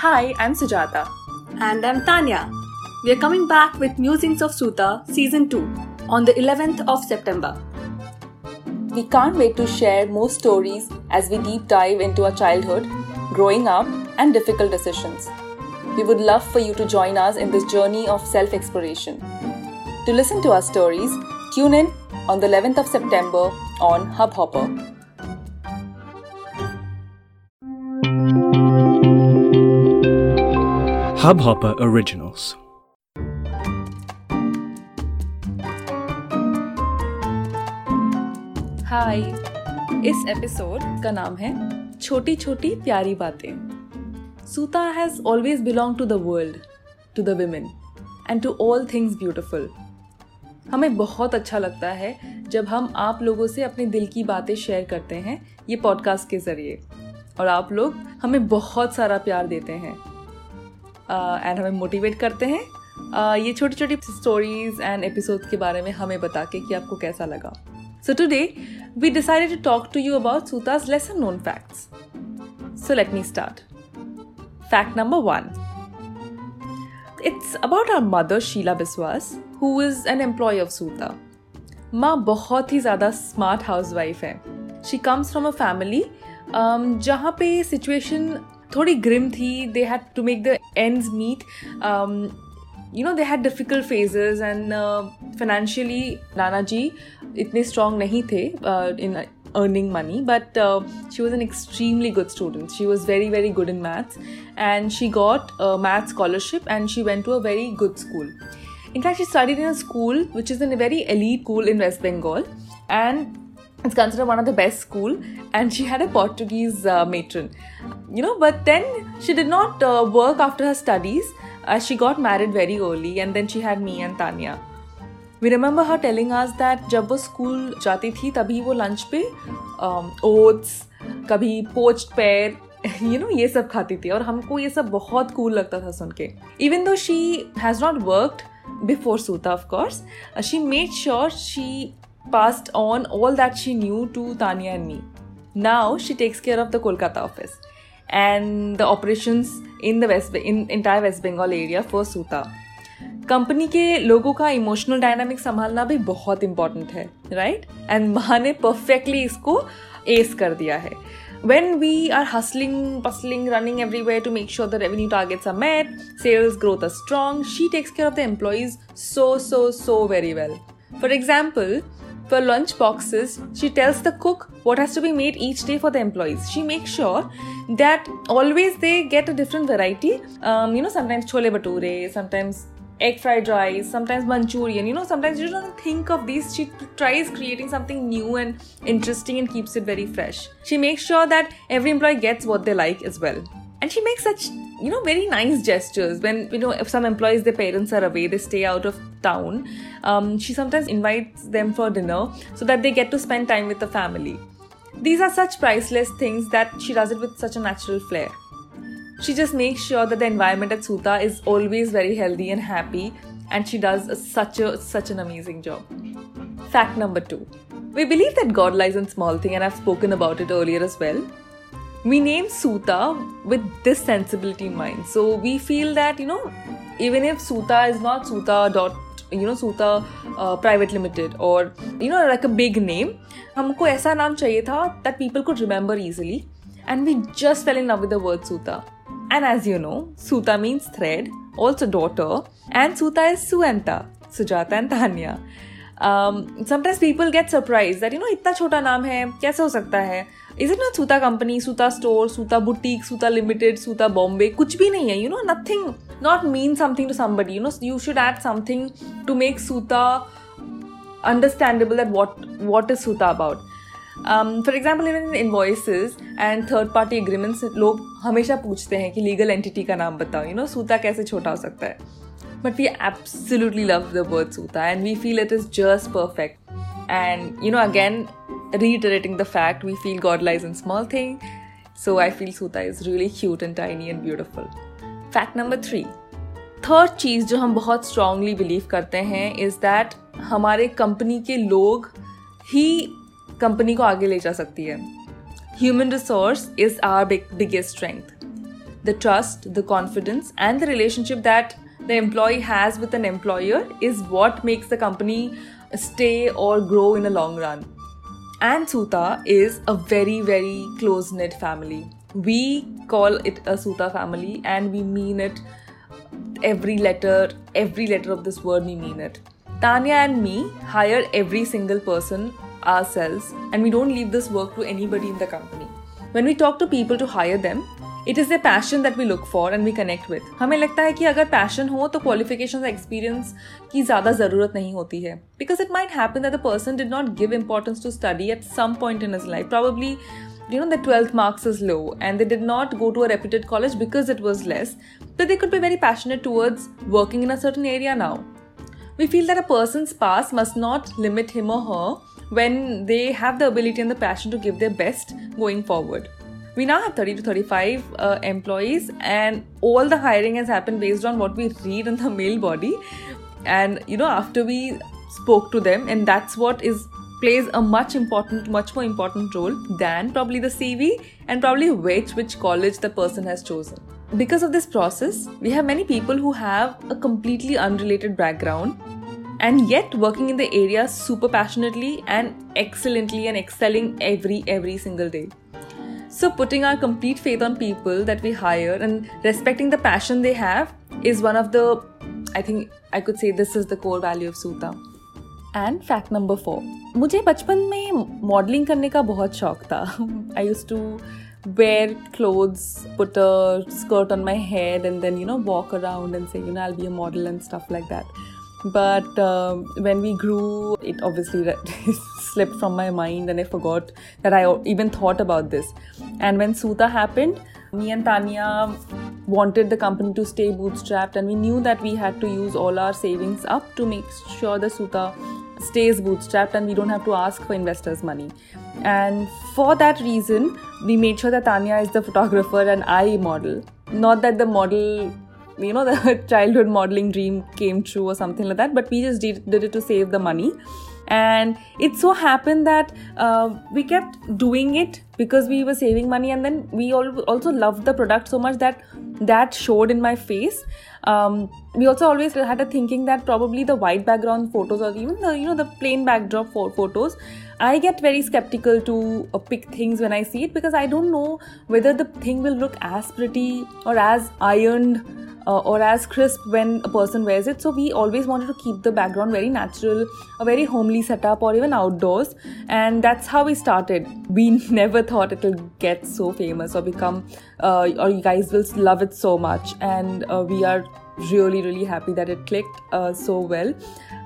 Hi, I'm Sujata. And I'm Tanya. We are coming back with Musings of Suta Season 2 on the 11th of September. We can't wait to share more stories as we deep dive into our childhood, growing up, and difficult decisions. We would love for you to join us in this journey of self exploration. To listen to our stories, tune in on the 11th of September on Hubhopper. Hubhopper Originals. हाय इस episode का नाम है छोटी छोटी प्यारी बातें। Suta has always belong to the world to the women and to all things beautiful हमें बहुत अच्छा लगता है जब हम आप लोगों से अपने दिल की बातें शेयर करते हैं ये पॉडकास्ट के ज़रिए। और आप लोग हमें बहुत सारा प्यार देते हैं। एंड uh, हमें मोटिवेट करते हैं। Uh, ये छोटी छोटी स्टोरीज एंड एपिसोड के बारे में हमें बता के कि आपको कैसा लगा। So today we decided to talk to you about Suta's lesser known facts so let me start fact number one it's about our mother Sheila Biswas who is an employee of Suta माँ बहुत ही ज़्यादा smart housewife है she comes from a family जहाँ पे situation थोड़ी Grimm थी they had to make the ends meet you know they had difficult phases and financially नाना जी इतने स्ट्रॉन्ग नहीं थे इन earning money but uh, she was an extremely good student she was very very good in maths and she got a math scholarship and she went to a very good school in fact she studied in a school which is in a very elite school in west bengal and it's considered one of the best school and she had a portuguese uh, matron you know but then she did not uh, work after her studies as she got married very early and then she had me and tanya we remember her telling us that जब वो school जाती थी तभी वो lunch पे oats कभी poached पैर you know ये सब खाती थी और हमको ये सब बहुत कूल लगता था सुन के even though she has not worked before Suta of course she made sure she passed on all that she knew to Tanya and me. Now she takes care of the Kolkata office and the operations in the West, in entire West Bengal area for Suta. Company के लोगों का emotional dynamic संभालना भी बहुत important है right and माँ ने perfectly इसको एस कर दिया है when we are hustling bustling running every way to make sure the revenue targets are met sales growth are strong she takes care of the employees so so so very well for example for lunch boxes, she tells the cook what has to be made each day for the employees. She makes sure that always they get a different variety. Um, you know, sometimes chole bhature, sometimes egg fried rice, sometimes Manchurian. You know, sometimes you don't think of these. She tries creating something new and interesting and keeps it very fresh. She makes sure that every employee gets what they like as well and she makes such you know very nice gestures. When you know if some employees their parents are away they stay out of town um, she sometimes invites them for dinner so that they get to spend time with the family. These are such priceless things that she does it with such a natural flair. She just makes sure that the environment at suta is always very healthy and happy and she does such a such an amazing job. Fact number 2 we believe that god lies in small things and i've spoken about it earlier as well we name Suta with this sensibility in mind. So we feel that, you know, even if Suta is not Suta dot you know Suta uh, Private Limited or you know like a big name, हमको ऐसा नाम चाहिए था that people could remember easily, and we just fell in love with the word Suta. And as you know, Suta means thread, also daughter, and Suta is Suanta, Sujata and Tanya. Um, people get surprise that you know इतना छोटा नाम है कैसे हो सकता है? Is it not Suta company Suta store Suta boutique Suta limited Suta Bombay कुछ भी नहीं है you know nothing not mean something to somebody you know you should add something to make Suta understandable that what what is Suta about for example even invoices and third party agreements लोग हमेशा पूछते हैं कि legal entity का नाम बताओ you know सूता कैसे छोटा हो सकता है? but we absolutely love the word Suta and we feel it is just perfect. And you know, again, reiterating the fact we feel God lies in small things, so I feel Suta is really cute and tiny and beautiful. Fact number three. Third चीज़ जो हम बहुत strongly believe करते हैं is that हमारे company के लोग ही company को आगे ले जा सकती है human resource is our biggest strength the trust the confidence and the relationship that the employee has with an employer is what makes the company stay or grow in the long run. And Suta is a very, very close knit family. We call it a Suta family and we mean it every letter, every letter of this word, we mean it. Tanya and me hire every single person ourselves and we don't leave this work to anybody in the company. When we talk to people to hire them, it is a passion that we look for and we connect with हमें लगता है कि अगर passion हो तो qualification experience की ज़्यादा ज़रूरत नहीं होती है because it might happen that the person did not give importance to study at some point in his life probably you know the 12th marks is low and they did not go to a reputed college because it was less but they could be very passionate towards working in a certain area now we feel that a person's past must not limit him or her when they have the ability and the passion to give their best going forward we now have 30 to 35 uh, employees and all the hiring has happened based on what we read in the mail body. And you know after we spoke to them and that's what is plays a much important much more important role than probably the cv and probably which which college the person has chosen. Because of this process we have many people who have a completely unrelated background and yet working in the area super passionately and excellently and excelling every every single day so, putting our complete faith on people that we hire and respecting the passion they have is one of the, I think I could say this is the core value of Soota. And fact number four मुझे बचपन में modelling करने का बहुत शौक था आई use to wear clothes, put a skirt on my head, and then you know walk around and say, you know, I'll be a model and stuff like that. But uh, when we grew, it obviously slipped from my mind and I forgot that I even thought about this. And when Suta happened, me and Tanya wanted the company to stay bootstrapped, and we knew that we had to use all our savings up to make sure the Suta stays bootstrapped and we don't have to ask for investors' money. And for that reason, we made sure that Tanya is the photographer and I model. Not that the model you know the childhood modeling dream came true or something like that but we just did, did it to save the money. And it so happened that uh, we kept doing it because we were saving money and then we all also loved the product so much that that showed in my face. Um, we also always had a thinking that probably the white background photos or even the you know the plain backdrop for photos i get very skeptical to uh, pick things when i see it because i don't know whether the thing will look as pretty or as ironed uh, or as crisp when a person wears it. So we always wanted to keep the background very natural, a very homely setup, or even outdoors. And that's how we started. We never thought it will get so famous or become, uh, or you guys will love it so much. And uh, we are really really happy that it clicked uh, so well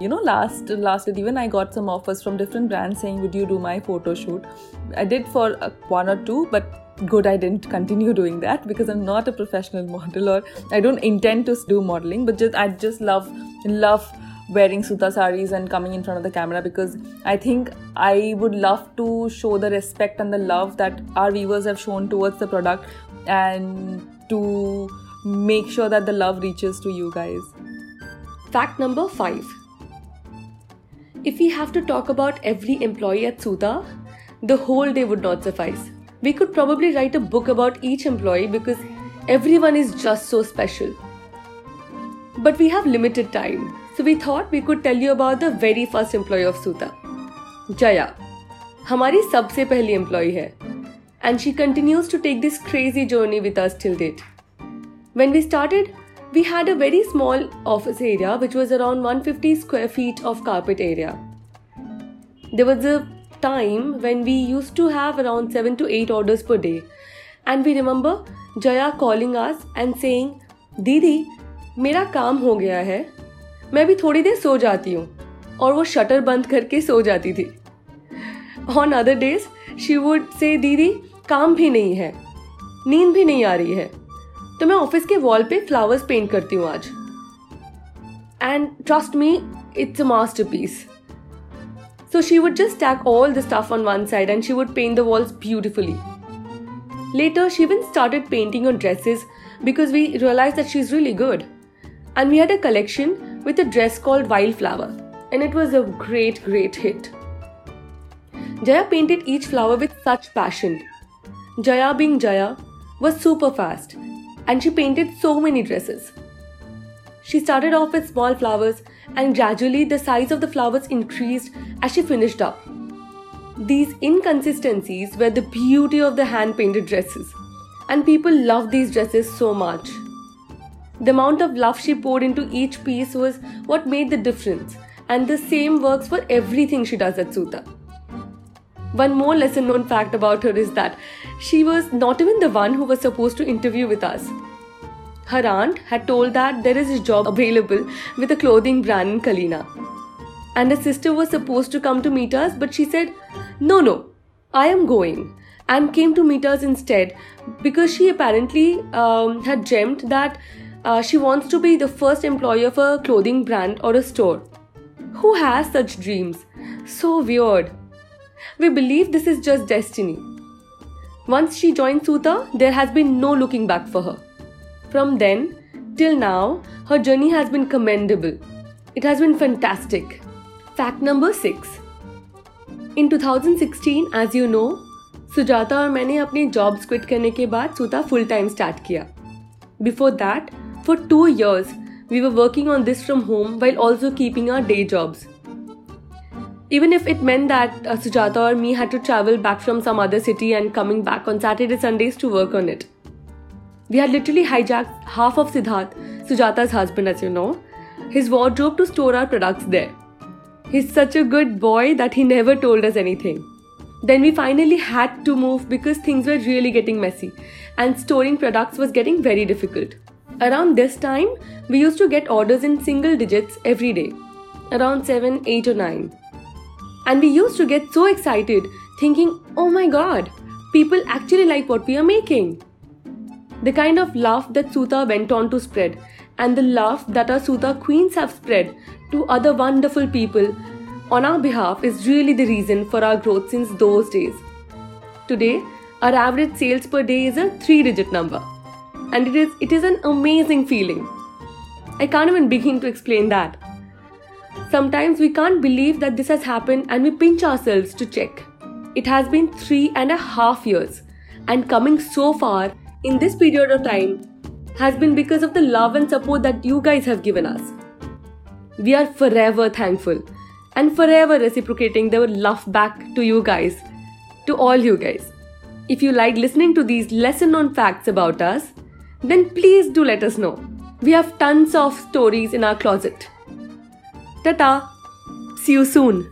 you know last last even i got some offers from different brands saying would you do my photo shoot i did for uh, one or two but good I didn't continue doing that because I'm not a professional model or I don't intend to do modeling, but just I just love love wearing Suta saris and coming in front of the camera because I think I would love to show the respect and the love that our viewers have shown towards the product and to make sure that the love reaches to you guys. Fact number 5 If we have to talk about every employee at Suta, the whole day would not suffice. We could probably write a book about each employee because everyone is just so special. But we have limited time, so we thought we could tell you about the very first employee of Soota, Jaya. हमारी सबसे पहली employ है and she continues to take this crazy journey with us till date. When we started, we had a very small office area which was around 150 square feet of carpet area. There was a time when we used to have around 7 to 8 orders per day. And we remember Jaya calling us and saying, दीदी मेरा काम हो गया है। मैं भी थोड़ी देर सो जाती हूँ। और वो शटर बंद करके सो जाती थी। On other days she would say दीदी काम भी नहीं है। नींद भी नहीं आ रही है। तो मैं ऑफ़िस के वॉल पे फ्लावर्स पेंट करती हूँ आज। And trust me it's a masterpiece So she would just stack all the stuff on one side and she would paint the walls beautifully. Later, she even started painting on dresses because we realized that she's really good. And we had a collection with a dress called Wildflower, and it was a great, great hit. Jaya painted each flower with such passion. Jaya, being Jaya, was super fast, and she painted so many dresses. She started off with small flowers, and gradually the size of the flowers increased as she finished up. These inconsistencies were the beauty of the hand painted dresses, and people loved these dresses so much. The amount of love she poured into each piece was what made the difference, and the same works for everything she does at Suta. One more lesson known fact about her is that she was not even the one who was supposed to interview with us her aunt had told that there is a job available with a clothing brand in Kalina. And her sister was supposed to come to meet us, but she said, No, no, I am going. And came to meet us instead because she apparently um, had dreamt that uh, she wants to be the first employee of a clothing brand or a store. Who has such dreams? So weird. We believe this is just destiny. Once she joined Suta, there has been no looking back for her. From then till now, her journey has been commendable. It has been fantastic. Fact number 6 In 2016, as you know, Sujata और मैंने अपनी jobs quit करने के बाद Suta full time start किया before that for two years we were working on this from home while also keeping our day jobs. Even if it meant that uh, Sujata or me had to travel back from some other city and coming back on Saturday Sundays to work on it. We had literally hijacked half of Siddharth, Sujata's husband, as you know, his wardrobe to store our products there. He's such a good boy that he never told us anything. Then we finally had to move because things were really getting messy and storing products was getting very difficult. Around this time, we used to get orders in single digits every day, around 7, 8, or 9. And we used to get so excited, thinking, oh my god, people actually like what we are making the kind of love that Suta went on to spread, and the love that our Suta queens have spread to other wonderful people on our behalf is really the reason for our growth since those days. Today, our average sales per day is a three digit number, and it is, it is an amazing feeling. I can't even begin to explain that. Sometimes we can't believe that this has happened and we pinch ourselves to check. It has been three and a half years, and coming so far in this period of time has been because of the love and support that you guys have given us. We are forever thankful and forever reciprocating the love back to you guys, to all you guys. If you like listening to these lesser known facts about us, then please do let us know. We have tons of stories in our closet. Tata! See you soon!